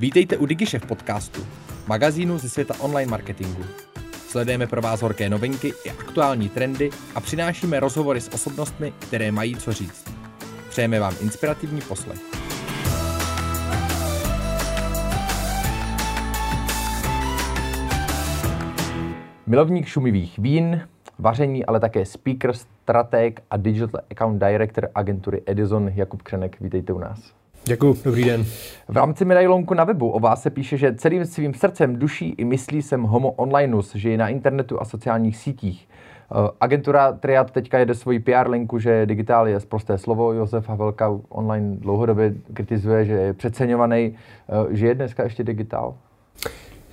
Vítejte u DigiShef podcastu, magazínu ze světa online marketingu. Sledujeme pro vás horké novinky i aktuální trendy a přinášíme rozhovory s osobnostmi, které mají co říct. Přejeme vám inspirativní poslech. Milovník šumivých vín, vaření, ale také speaker, strateg a digital account director agentury Edison Jakub Křenek. Vítejte u nás. Děkuji, dobrý den. V rámci medailonku na webu o vás se píše, že celým svým srdcem, duší i myslí jsem homo onlinus, že je na internetu a sociálních sítích. Uh, agentura Triad teďka jede svoji PR linku, že digitál je zprosté slovo. Josef Havelka online dlouhodobě kritizuje, že je přeceňovaný. Uh, že je dneska ještě digitál?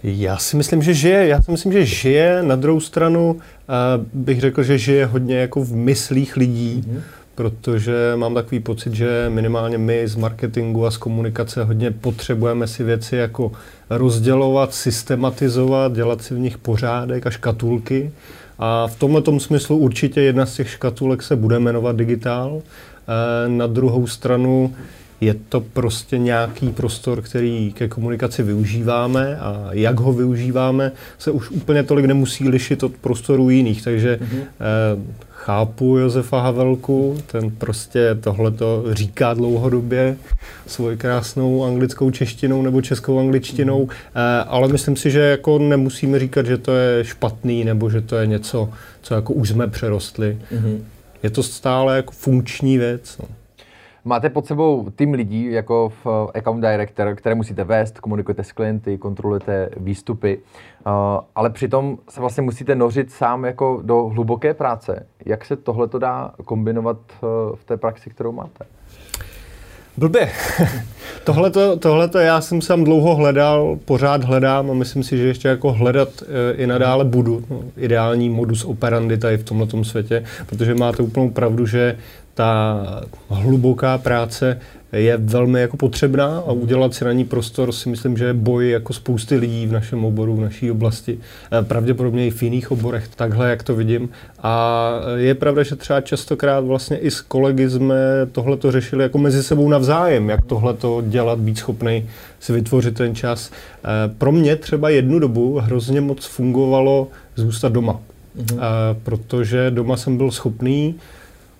Já si myslím, že žije. Já si myslím, že žije. Na druhou stranu uh, bych řekl, že žije hodně jako v myslích lidí. Mm-hmm protože mám takový pocit, že minimálně my z marketingu a z komunikace hodně potřebujeme si věci jako rozdělovat, systematizovat, dělat si v nich pořádek a škatulky. A v tomhle smyslu určitě jedna z těch škatulek se bude jmenovat digitál. E, na druhou stranu je to prostě nějaký prostor, který ke komunikaci využíváme a jak ho využíváme, se už úplně tolik nemusí lišit od prostorů jiných. Takže mm-hmm. eh, chápu Josefa Havelku, ten prostě tohleto říká dlouhodobě svoji krásnou anglickou češtinou nebo českou angličtinou, mm. ale myslím si, že jako nemusíme říkat, že to je špatný nebo že to je něco, co jako už jsme přerostli. Mm. Je to stále jako funkční věc. No. Máte pod sebou tým lidí jako v eh, account director, které musíte vést, komunikujete s klienty, kontrolujete výstupy, uh, ale přitom se vlastně musíte nořit sám jako do hluboké práce. Jak se tohle to dá kombinovat uh, v té praxi, kterou máte? Blbě. tohleto, tohleto já jsem sám dlouho hledal, pořád hledám a myslím si, že ještě jako hledat i nadále budu. No, ideální modus operandi tady v tomhle světě, protože máte úplnou pravdu, že ta hluboká práce je velmi jako potřebná a udělat si na ní prostor si myslím, že je boj jako spousty lidí v našem oboru, v naší oblasti, eh, pravděpodobně i v jiných oborech, takhle, jak to vidím. A je pravda, že třeba častokrát vlastně i s kolegy jsme tohle to řešili jako mezi sebou navzájem, jak tohle to dělat, být schopný si vytvořit ten čas. Eh, pro mě třeba jednu dobu hrozně moc fungovalo zůstat doma, mm-hmm. protože doma jsem byl schopný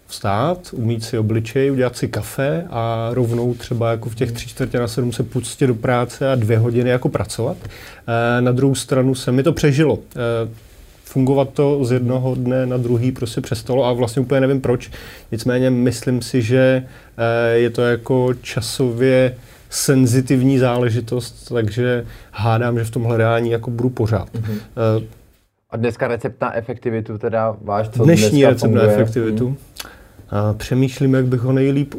vstát, umít si obličej, udělat si kafe a rovnou třeba jako v těch tři čtvrtě na sedm se pustit do práce a dvě hodiny jako pracovat. E, na druhou stranu se mi to přežilo. E, fungovat to z jednoho dne na druhý prostě přestalo a vlastně úplně nevím proč. Nicméně myslím si, že e, je to jako časově senzitivní záležitost, takže hádám, že v tom hledání jako budu pořád. Mm-hmm. A dneska recept na efektivitu teda váš, co Dnešní recept na efektivitu. Hmm. A přemýšlím, jak bych ho nejlíp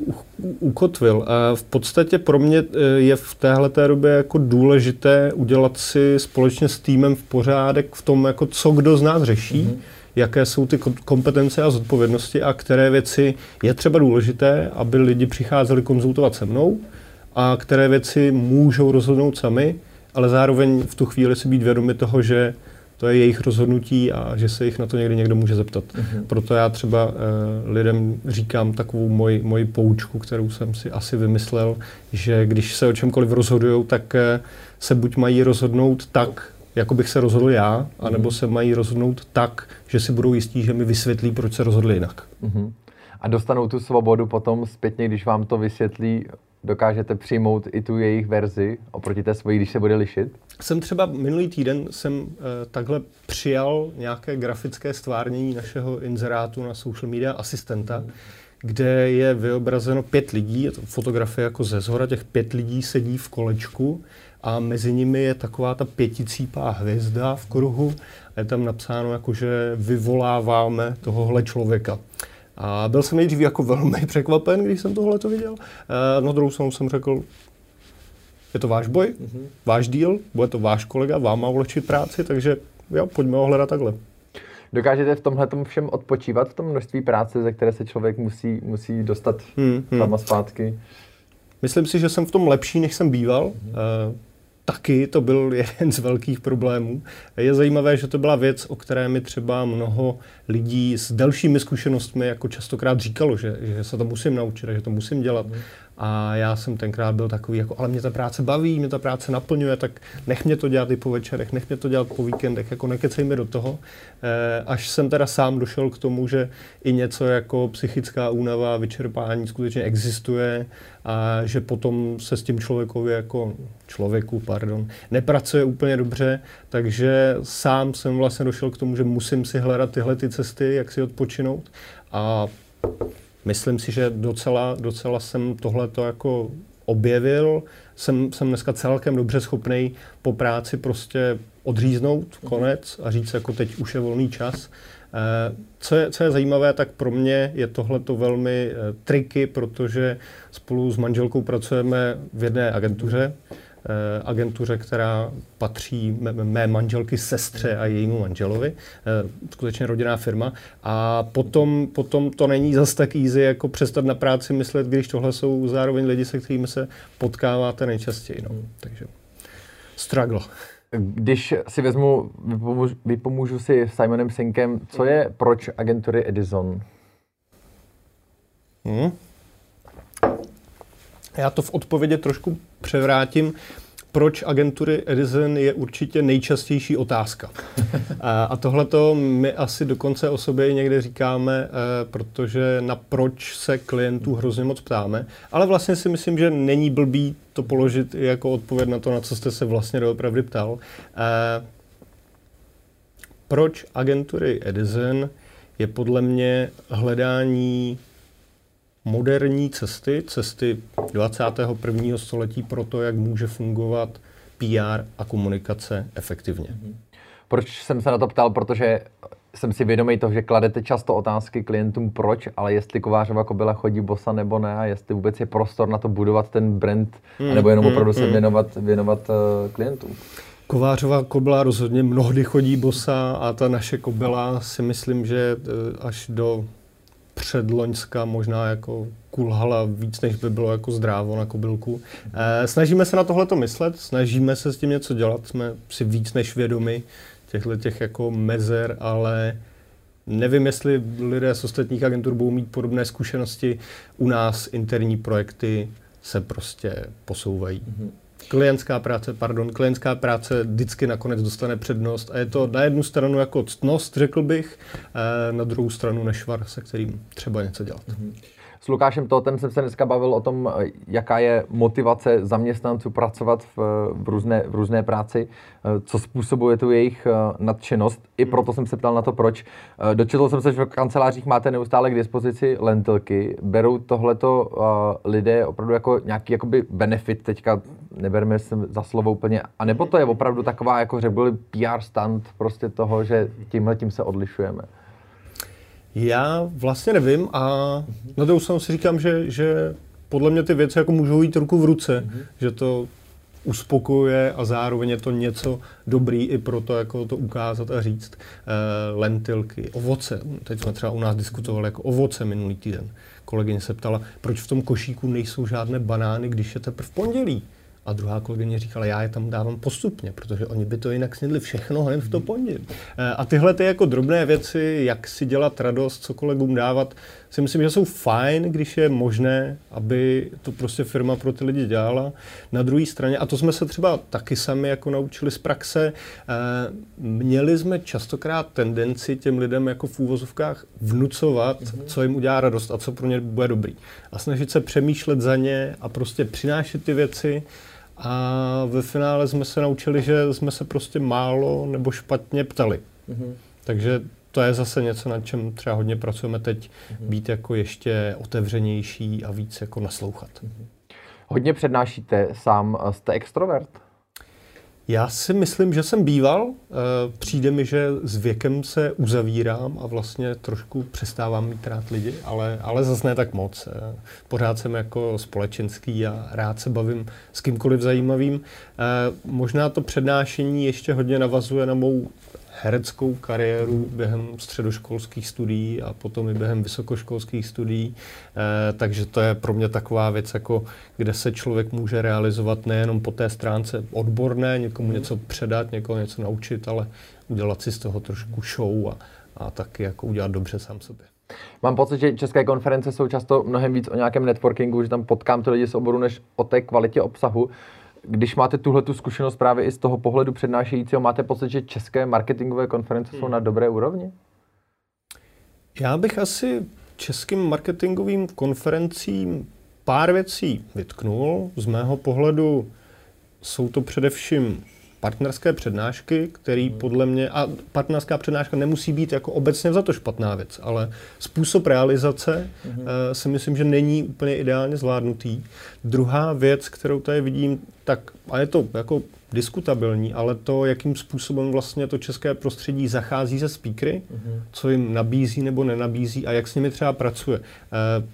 ukotvil. A v podstatě pro mě e, je v téhle době jako důležité udělat si společně s týmem v pořádek v tom, jako co kdo z nás řeší, mm-hmm. jaké jsou ty kompetence a zodpovědnosti a které věci je třeba důležité, aby lidi přicházeli konzultovat se mnou a které věci můžou rozhodnout sami, ale zároveň v tu chvíli si být vědomi toho, že to je jejich rozhodnutí a že se jich na to někdy někdo může zeptat. Uh-huh. Proto já třeba uh, lidem říkám takovou moji, moji poučku, kterou jsem si asi vymyslel, že když se o čemkoliv rozhodují, tak uh, se buď mají rozhodnout tak, jako bych se rozhodl já, anebo uh-huh. se mají rozhodnout tak, že si budou jistí, že mi vysvětlí, proč se rozhodli jinak. Uh-huh. A dostanou tu svobodu potom zpětně, když vám to vysvětlí dokážete přijmout i tu jejich verzi oproti té svojí, když se bude lišit? Jsem třeba minulý týden jsem uh, takhle přijal nějaké grafické stvárnění našeho inzerátu na social media asistenta, kde je vyobrazeno pět lidí, je to fotografie jako ze zhora, těch pět lidí sedí v kolečku a mezi nimi je taková ta pěticípá hvězda v kruhu a je tam napsáno jako, že vyvoláváme tohohle člověka. A byl jsem nejdřív jako velmi překvapen, když jsem tohle to viděl. E, na druhou stranu jsem řekl, je to váš boj, mm-hmm. váš díl, bude to váš kolega, vám má ulehčit práci, takže jo, pojďme ho hledat takhle. Dokážete v tomhle všem odpočívat, v tom množství práce, ze které se člověk musí, musí dostat hmm, hmm. tam a zpátky? Myslím si, že jsem v tom lepší, než jsem býval. Mm-hmm. taky to byl jeden z velkých problémů. Je zajímavé, že to byla věc, o které mi třeba mnoho lidí s delšími zkušenostmi jako častokrát říkalo, že, že se to musím naučit, že to musím dělat. A já jsem tenkrát byl takový, jako, ale mě ta práce baví, mě ta práce naplňuje, tak nech mě to dělat i po večerech, nech mě to dělat po víkendech, jako nekecej mi do toho. E, až jsem teda sám došel k tomu, že i něco jako psychická únava, vyčerpání skutečně existuje a že potom se s tím člověkovi jako člověku, pardon, nepracuje úplně dobře, takže sám jsem vlastně došel k tomu, že musím si hledat tyhle ty cesty, jak si odpočinout a myslím si, že docela, docela jsem tohleto jako objevil. Jsem, jsem dneska celkem dobře schopný po práci prostě odříznout konec a říct, jako teď už je volný čas. Eh, co je, co je zajímavé, tak pro mě je tohleto velmi eh, triky, protože spolu s manželkou pracujeme v jedné agentuře. Eh, agentuře, která patří mé, manželky sestře a jejímu manželovi, eh, skutečně rodinná firma. A potom, potom to není zas tak easy, jako přestat na práci myslet, když tohle jsou zároveň lidi, se kterými se potkáváte nejčastěji. No. Takže struggle. Když si vezmu, vypomůžu, vypomůžu si Simonem Sinkem, co je proč agentury Edison? Hmm. Já to v odpovědi trošku převrátím. Proč agentury Edison je určitě nejčastější otázka. a tohle to my asi dokonce o sobě někde říkáme, eh, protože na proč se klientů hrozně moc ptáme. Ale vlastně si myslím, že není blbý to položit i jako odpověď na to, na co jste se vlastně doopravdy ptal. Eh, proč agentury Edison je podle mě hledání moderní cesty, cesty 21. století pro to, jak může fungovat PR a komunikace efektivně. Mhm. Proč jsem se na to ptal? Protože jsem si vědomý toho, že kladete často otázky klientům proč, ale jestli Kovářova kobila chodí bosa nebo ne a jestli vůbec je prostor na to budovat ten brand, mm, nebo jenom mm, opravdu mm. se věnovat, věnovat uh, klientům. Kovářová kobila rozhodně mnohdy chodí bosa a ta naše kobila si myslím, že uh, až do předloňska možná jako kulhala víc, než by bylo jako zdrávo na kobylku. E, snažíme se na tohle myslet, snažíme se s tím něco dělat, jsme si víc než vědomi těchto těch jako mezer, ale nevím, jestli lidé z ostatních agentur budou mít podobné zkušenosti. U nás interní projekty se prostě posouvají. Mm-hmm klientská práce, pardon, klientská práce vždycky nakonec dostane přednost a je to na jednu stranu jako ctnost, řekl bych, eh, na druhou stranu nešvar, se kterým třeba něco dělat. Mm-hmm. S Lukášem Totem jsem se dneska bavil o tom, jaká je motivace zaměstnanců pracovat v, v, různé, v různé práci, co způsobuje tu jejich eh, nadšenost. I hmm. proto jsem se ptal na to, proč. Eh, dočetl jsem se, že v kancelářích máte neustále k dispozici lentilky. Berou tohleto uh, lidé opravdu jako nějaký jakoby benefit, teďka neberme se za slovo úplně, a nebo to je opravdu taková, jako řekl PR stand prostě toho, že tímhle tím se odlišujeme. Já vlastně nevím a na druhou stranu si říkám, že, že podle mě ty věci jako můžou jít ruku v ruce, mm-hmm. že to uspokuje a zároveň je to něco dobrý i pro to, jako to ukázat a říct. E, lentilky, ovoce. Teď jsme třeba u nás diskutovali jako ovoce minulý týden. Kolegyně se ptala, proč v tom košíku nejsou žádné banány, když je teprve pondělí. A druhá kolegyně říkala, já je tam dávám postupně, protože oni by to jinak snědli všechno hned v to pondělí. Eh, a tyhle ty jako drobné věci, jak si dělat radost, co kolegům dávat, si myslím, že jsou fajn, když je možné, aby to prostě firma pro ty lidi dělala. Na druhé straně, a to jsme se třeba taky sami jako naučili z praxe, eh, měli jsme častokrát tendenci těm lidem jako v úvozovkách vnucovat, mm-hmm. co jim udělá radost a co pro ně bude dobrý. A snažit se přemýšlet za ně a prostě přinášet ty věci. A ve finále jsme se naučili, že jsme se prostě málo nebo špatně ptali. Mm-hmm. Takže to je zase něco, na čem třeba hodně pracujeme teď, mm-hmm. být jako ještě otevřenější a víc jako naslouchat. Mm-hmm. Hodně přednášíte sám, jste extrovert? Já si myslím, že jsem býval. Eh, přijde mi, že s věkem se uzavírám a vlastně trošku přestávám mít rád lidi, ale, ale zase ne tak moc. Eh, pořád jsem jako společenský a rád se bavím s kýmkoliv zajímavým. Eh, možná to přednášení ještě hodně navazuje na mou hereckou kariéru během středoškolských studií a potom i během vysokoškolských studií. Eh, takže to je pro mě taková věc, jako kde se člověk může realizovat nejenom po té stránce odborné, někomu něco předat, někoho něco naučit, ale udělat si z toho trošku show a, a taky jako udělat dobře sám sobě. Mám pocit, že české konference jsou často mnohem víc o nějakém networkingu, že tam potkám ty lidi z oboru, než o té kvalitě obsahu. Když máte tuhle tu zkušenost právě i z toho pohledu přednášejícího, máte pocit, že české marketingové konference jsou hmm. na dobré úrovni? Já bych asi českým marketingovým konferencím pár věcí vytknul. Z mého pohledu jsou to především partnerské přednášky, který hmm. podle mě, a partnerská přednáška nemusí být jako obecně za to špatná věc, ale způsob realizace mm-hmm. uh, si myslím, že není úplně ideálně zvládnutý. Druhá věc, kterou tady vidím, tak, a je to jako diskutabilní, ale to, jakým způsobem vlastně to české prostředí zachází se speakery, mm-hmm. co jim nabízí nebo nenabízí a jak s nimi třeba pracuje. Uh,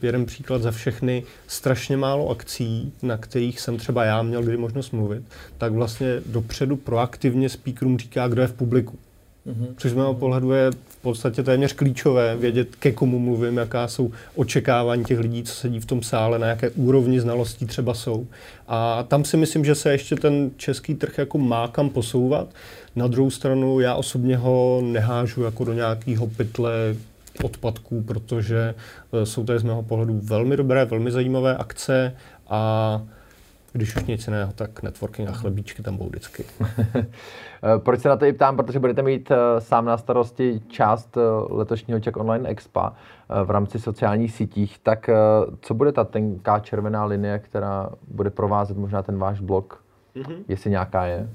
jeden příklad za všechny, strašně málo akcí, na kterých jsem třeba já měl kdy možnost mluvit, tak vlastně dopředu proaktivně speakerům říká, kdo je v publiku. Mm-hmm. Což z mého pohledu je podstatě téměř klíčové vědět, ke komu mluvím, jaká jsou očekávání těch lidí, co sedí v tom sále, na jaké úrovni znalostí třeba jsou. A tam si myslím, že se ještě ten český trh jako má kam posouvat. Na druhou stranu já osobně ho nehážu jako do nějakého pytle odpadků, protože e, jsou to z mého pohledu velmi dobré, velmi zajímavé akce a když už nic jiného, tak networking a chlebíčky tam budou vždycky. Proč se na to i ptám? Protože budete mít uh, sám na starosti část uh, letošního Czech Online Expa uh, v rámci sociálních sítích. Tak co bude ta tenká červená linie, která bude provázet možná ten váš blog, mm-hmm. jestli nějaká je?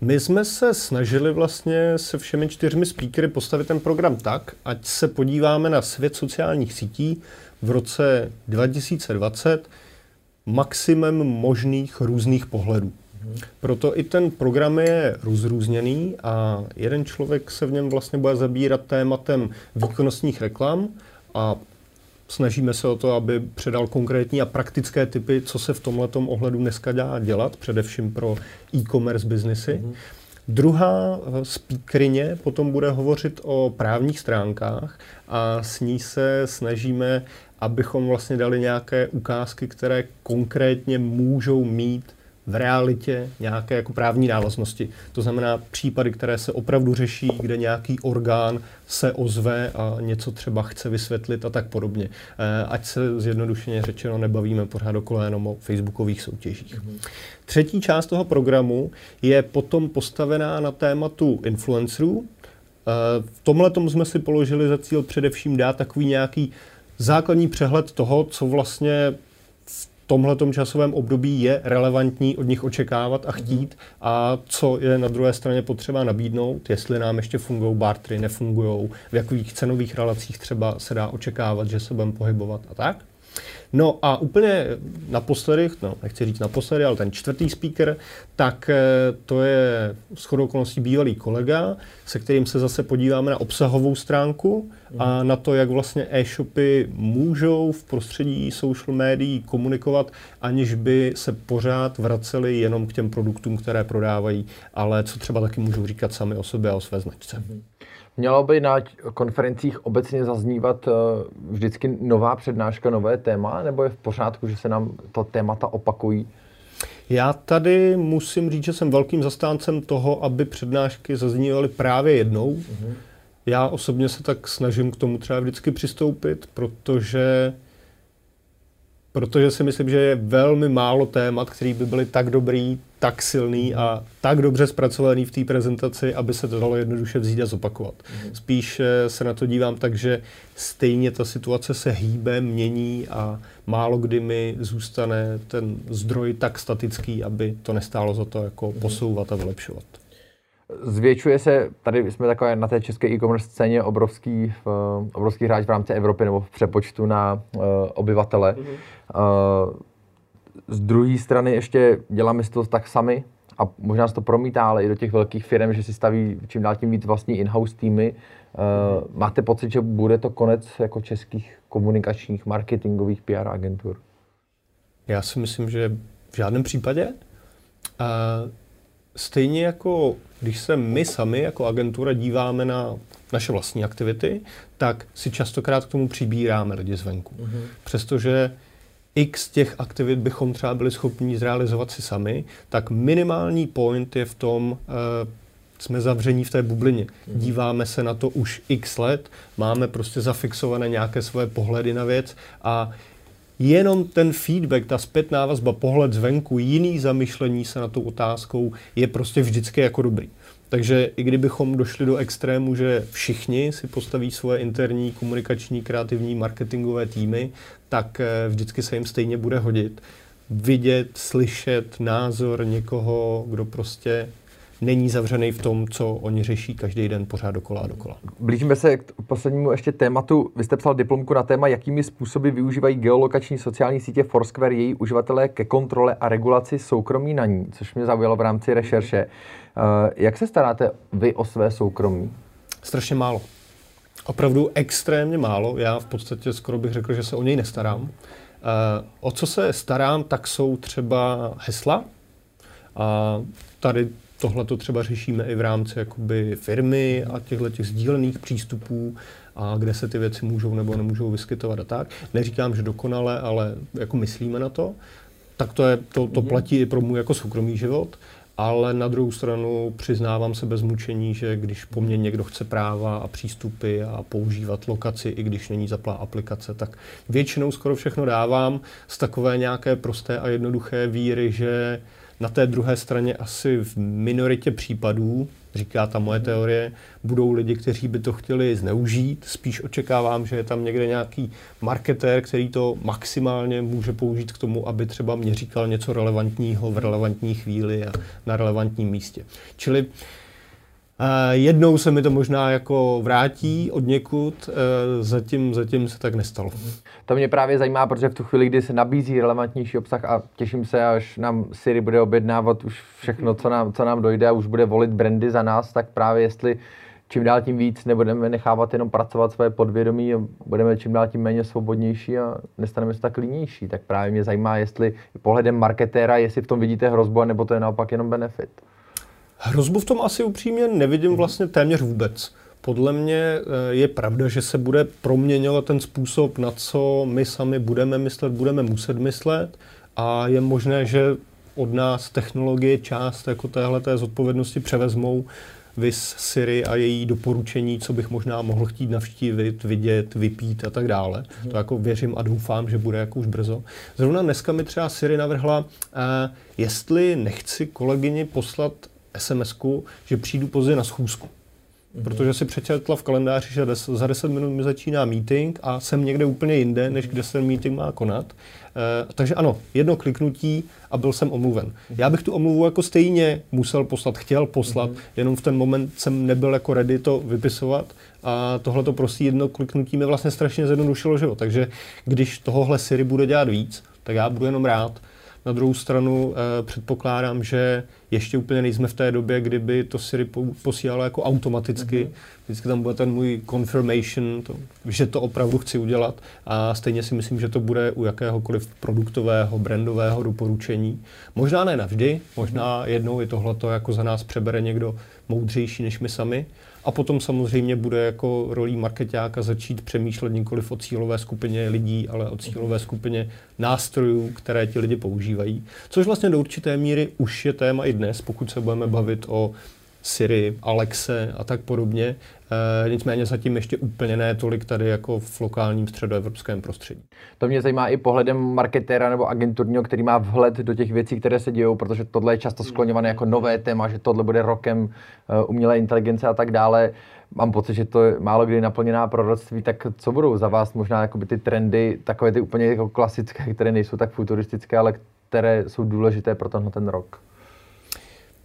My jsme se snažili vlastně se všemi čtyřmi speakery postavit ten program tak, ať se podíváme na svět sociálních sítí v roce 2020 maximem možných různých pohledů. Proto i ten program je rozrůzněný a jeden člověk se v něm vlastně bude zabírat tématem výkonnostních reklam a snažíme se o to, aby předal konkrétní a praktické typy, co se v tomhle ohledu dneska dá dělat, především pro e-commerce biznesy. Mm-hmm. Druhá speakerině potom bude hovořit o právních stránkách a s ní se snažíme abychom vlastně dali nějaké ukázky, které konkrétně můžou mít v realitě nějaké jako právní návaznosti. To znamená případy, které se opravdu řeší, kde nějaký orgán se ozve a něco třeba chce vysvětlit a tak podobně. Eh, ať se zjednodušeně řečeno nebavíme pořád dokola jenom o facebookových soutěžích. Mm-hmm. Třetí část toho programu je potom postavená na tématu influencerů. Eh, v tomhle tomu jsme si položili za cíl především dát takový nějaký základní přehled toho, co vlastně v tomhletom časovém období je relevantní od nich očekávat a chtít a co je na druhé straně potřeba nabídnout, jestli nám ještě fungují bartry, nefungují, v jakých cenových relacích třeba se dá očekávat, že se budeme pohybovat a tak. No a úplně naposledy, no nechci říct naposledy, ale ten čtvrtý speaker, tak eh, to je shodou okolností bývalý kolega, se kterým se zase podíváme na obsahovou stránku a mhm. na to, jak vlastně e-shopy můžou v prostředí social médií komunikovat, aniž by se pořád vraceli jenom k těm produktům, které prodávají, ale co třeba taky můžou říkat sami o sobě a o své značce. Mm-hmm. Mělo by na konferencích obecně zaznívat eh, vždycky nová přednáška, nové téma, nebo je v pořádku, že se nám to témata opakují? Já tady musím říct, že jsem velkým zastáncem toho, aby přednášky zaznívaly právě jednou. Mm-hmm. Já osobně se tak snažím k tomu třeba vždycky přistoupit, protože protože si myslím, že je velmi málo témat, který by byly tak dobrý, tak silný a tak dobře zpracovaný v té prezentaci, aby se to dalo jednoduše vzít a zopakovat. Mm. Spíš eh, se na to dívám tak, že stejně ta situace se hýbe, mění a málo kdy mi zůstane ten zdroj tak statický, aby to nestálo za to jako mm. posouvat a vylepšovat. Zvětšuje se, tady jsme takové na té české e-commerce scéně obrovský, obrovský hráč v rámci Evropy nebo v přepočtu na uh, obyvatele. Mm-hmm. Uh, z druhé strany ještě děláme si to tak sami a možná se to promítá, ale i do těch velkých firm, že si staví čím dál tím víc vlastní in-house týmy. Uh, máte pocit, že bude to konec jako českých komunikačních, marketingových PR agentur? Já si myslím, že v žádném případě. Uh, stejně jako když se my sami jako agentura díváme na naše vlastní aktivity, tak si častokrát k tomu přibíráme lidi zvenku. Mm-hmm. Přestože x těch aktivit bychom třeba byli schopni zrealizovat si sami, tak minimální point je v tom, uh, jsme zavření v té bublině. Mm-hmm. Díváme se na to už x let, máme prostě zafixované nějaké svoje pohledy na věc a jenom ten feedback, ta zpětná vazba, pohled zvenku, jiný zamyšlení se na tou otázkou je prostě vždycky jako dobrý. Takže i kdybychom došli do extrému, že všichni si postaví svoje interní komunikační, kreativní, marketingové týmy, tak eh, vždycky se jim stejně bude hodit vidět, slyšet názor někoho, kdo prostě není zavřený v tom, co oni řeší každý den pořád dokola a dokola. Blížíme se k poslednímu ještě tématu. Vy jste psal diplomku na téma, jakými způsoby využívají geolokační sociální sítě Foursquare její uživatelé ke kontrole a regulaci soukromí na ní, což mě zaujalo v rámci rešerše. Eh, jak se staráte vy o své soukromí? Strašně málo. Opravdu extrémně málo. Já v podstatě skoro bych řekl, že se o něj nestarám. Eh, o co se starám, tak jsou třeba hesla. A tady tohle to třeba řešíme i v rámci jakoby firmy a těchto těch sdílených přístupů a kde se ty věci můžou nebo nemůžou vyskytovat a tak. Neříkám, že dokonale, ale jako myslíme na to. Tak to, je, to, to mhm. platí i pro můj jako soukromý život. Ale na druhou stranu přiznávám se bez mučení, že když po mně někdo chce práva a přístupy a používat lokaci, i když není zaplá aplikace, tak většinou skoro všechno dávám z takové nějaké prosté a jednoduché víry, že na té druhé straně asi v minoritě případů, říká ta moje teorie, budou lidi, kteří by to chtěli zneužít. Spíš očekávám, že je tam někde nějaký marketér, který to maximálně může použít k tomu, aby třeba mě říkal něco relevantního v relevantní chvíli a na relevantním místě. Čili jednou se mi to možná jako vrátí od někud, e, zatím, zatím se tak nestalo. To mě právě zajímá, protože v tu chvíli, kdy se nabízí relevantnější obsah a těším se, až nám Siri bude objednávat už všechno, co nám, co nám dojde a už bude volit brandy za nás, tak právě jestli čím dál tím víc nebudeme nechávat jenom pracovat své podvědomí a budeme čím dál tím méně svobodnější a nestaneme se tak línější. Tak právě mě zajímá, jestli pohledem marketéra, jestli v tom vidíte hrozbu, nebo to je naopak jenom benefit. Hrozbu v tom asi upřímně nevidím vlastně téměř vůbec. Podle mě eh, je pravda, že se bude proměňovat ten způsob, na co my sami budeme myslet, budeme muset myslet a je možné, že od nás technologie část jako téhle té zodpovědnosti převezmou vys Siri a její doporučení, co bych možná mohl chtít navštívit, vidět, vypít a tak dále. Mm. To jako věřím a doufám, že bude jako už brzo. Zrovna dneska mi třeba Siri navrhla, eh, jestli nechci kolegyni poslat sms že přijdu později na schůzku. Mm-hmm. Protože si přečetla v kalendáři, že za 10 minut mi začíná meeting a jsem někde úplně jinde, než kde se ten meeting má konat. E, takže ano, jedno kliknutí a byl jsem omluven. Mm-hmm. Já bych tu omluvu jako stejně musel poslat, chtěl poslat, mm-hmm. jenom v ten moment jsem nebyl jako ready to vypisovat a tohle to prostě jedno kliknutí mi vlastně strašně zjednodušilo život. Takže když tohohle Siri bude dělat víc, tak já budu jenom rád. Na druhou stranu eh, předpokládám, že ještě úplně nejsme v té době, kdyby to Siri posílalo jako automaticky. Mm-hmm. Vždycky tam bude ten můj confirmation, to, že to opravdu chci udělat. A stejně si myslím, že to bude u jakéhokoliv produktového, brandového doporučení. Možná ne navždy, možná jednou je tohleto jako za nás přebere někdo moudřejší než my sami. A potom samozřejmě bude jako rolí marketáka začít přemýšlet nikoliv o cílové skupině lidí, ale o cílové skupině nástrojů, které ti lidi používají. Což vlastně do určité míry už je téma i dnes, pokud se budeme bavit o Siri, Alexe a tak podobně. E, nicméně zatím ještě úplně ne tolik tady jako v lokálním středoevropském prostředí. To mě zajímá i pohledem marketéra nebo agenturního, který má vhled do těch věcí, které se dějou, protože tohle je často skloňované jako nové téma, že tohle bude rokem e, umělé inteligence a tak dále. Mám pocit, že to je málo kdy naplněná proroctví, tak co budou za vás možná ty trendy, takové ty úplně jako klasické, které nejsou tak futuristické, ale které jsou důležité pro tenhle ten rok?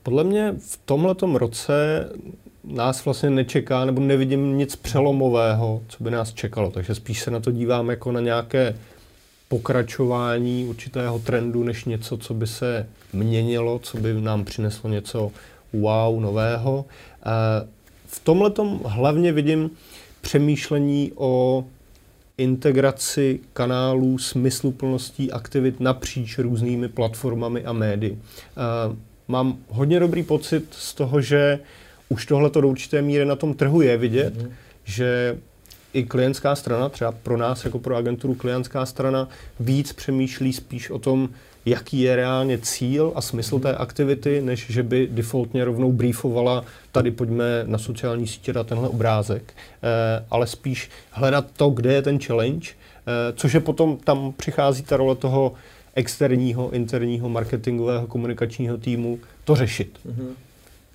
Podle mě v tomhletom roce nás vlastně nečeká, nebo nevidím nic přelomového, co by nás čekalo. Takže spíš se na to dívám jako na nějaké pokračování určitého trendu, než něco, co by se měnilo, co by nám přineslo něco wow, nového. V tomhle hlavně vidím přemýšlení o integraci kanálů, smysluplností aktivit napříč různými platformami a médii mám hodně dobrý pocit z toho, že už tohle do určité míry na tom trhu je vidět, mm-hmm. že i klientská strana, třeba pro nás jako pro agenturu klientská strana, víc přemýšlí spíš o tom, jaký je reálně cíl a smysl té aktivity, než že by defaultně rovnou briefovala, tady pojďme na sociální sítě dát tenhle obrázek, eh, ale spíš hledat to, kde je ten challenge, eh, což je potom, tam přichází ta role toho externího, interního, marketingového, komunikačního týmu, to řešit. Mm-hmm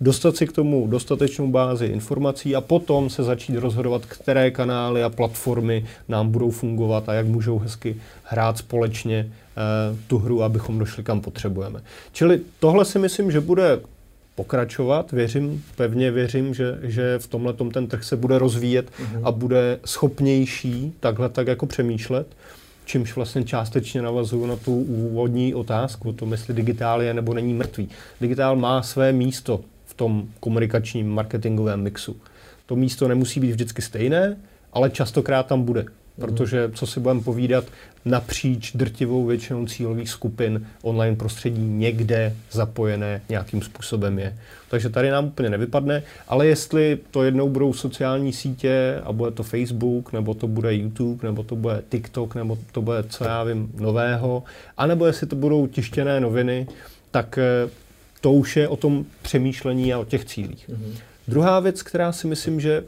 dostat si k tomu dostatečnou bázi informací a potom se začít rozhodovat, které kanály a platformy nám budou fungovat a jak můžou hezky hrát společně eh, tu hru, abychom došli kam potřebujeme. Čili tohle si myslím, že bude pokračovat. Věřím, pevně věřím, že, že v tomhle ten trh se bude rozvíjet mm-hmm. a bude schopnější takhle tak jako přemýšlet čímž vlastně částečně navazuju na tu úvodní otázku, to jestli digitál je nebo není mrtvý. Digitál má své místo v tom komunikačním marketingovém mixu. To místo nemusí být vždycky stejné, ale častokrát tam bude. Protože, co si budeme povídat, napříč drtivou většinou cílových skupin online prostředí někde zapojené nějakým způsobem je. Takže tady nám úplně nevypadne, ale jestli to jednou budou sociální sítě a bude to Facebook, nebo to bude YouTube, nebo to bude TikTok, nebo to bude, co já vím, nového, anebo jestli to budou tištěné noviny, tak eh, to už je o tom přemýšlení a o těch cílích. Mm-hmm. Druhá věc, která si myslím, že,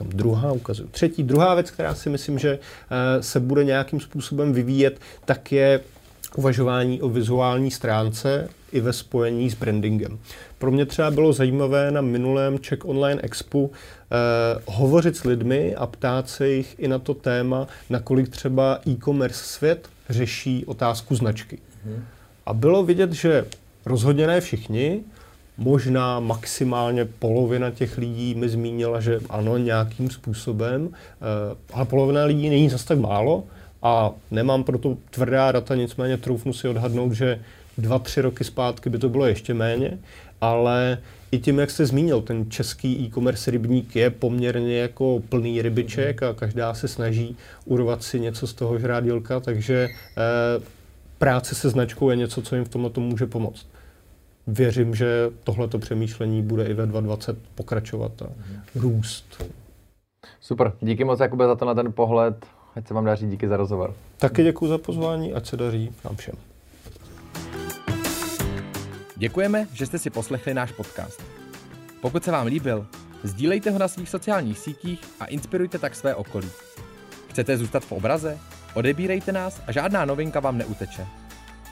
říkám druhá, ukazuju, třetí, druhá věc, která si myslím, že uh, se bude nějakým způsobem vyvíjet, tak je uvažování o vizuální stránce i ve spojení s brandingem. Pro mě třeba bylo zajímavé na minulém Czech Online Expo uh, hovořit s lidmi a ptát se jich i na to téma, nakolik třeba e-commerce svět řeší otázku značky. Mm. A bylo vidět, že Rozhodně ne všichni, možná maximálně polovina těch lidí mi zmínila, že ano, nějakým způsobem, eh, ale polovina lidí není zase tak málo a nemám proto tvrdá data, nicméně troufnu si odhadnout, že dva, tři roky zpátky by to bylo ještě méně, ale i tím, jak jste zmínil, ten český e-commerce rybník je poměrně jako plný rybiček a každá se snaží urvat si něco z toho žrádílka, takže eh, práce se značkou je něco, co jim v tomhle může pomoct. Věřím, že tohleto přemýšlení bude i ve 2020 pokračovat a růst. Super, díky moc Jakube za to na ten pohled. Ať se vám daří, díky za rozhovor. Taky děkuji za pozvání, ať se daří nám všem. Děkujeme, že jste si poslechli náš podcast. Pokud se vám líbil, sdílejte ho na svých sociálních sítích a inspirujte tak své okolí. Chcete zůstat v obraze? Odebírejte nás a žádná novinka vám neuteče.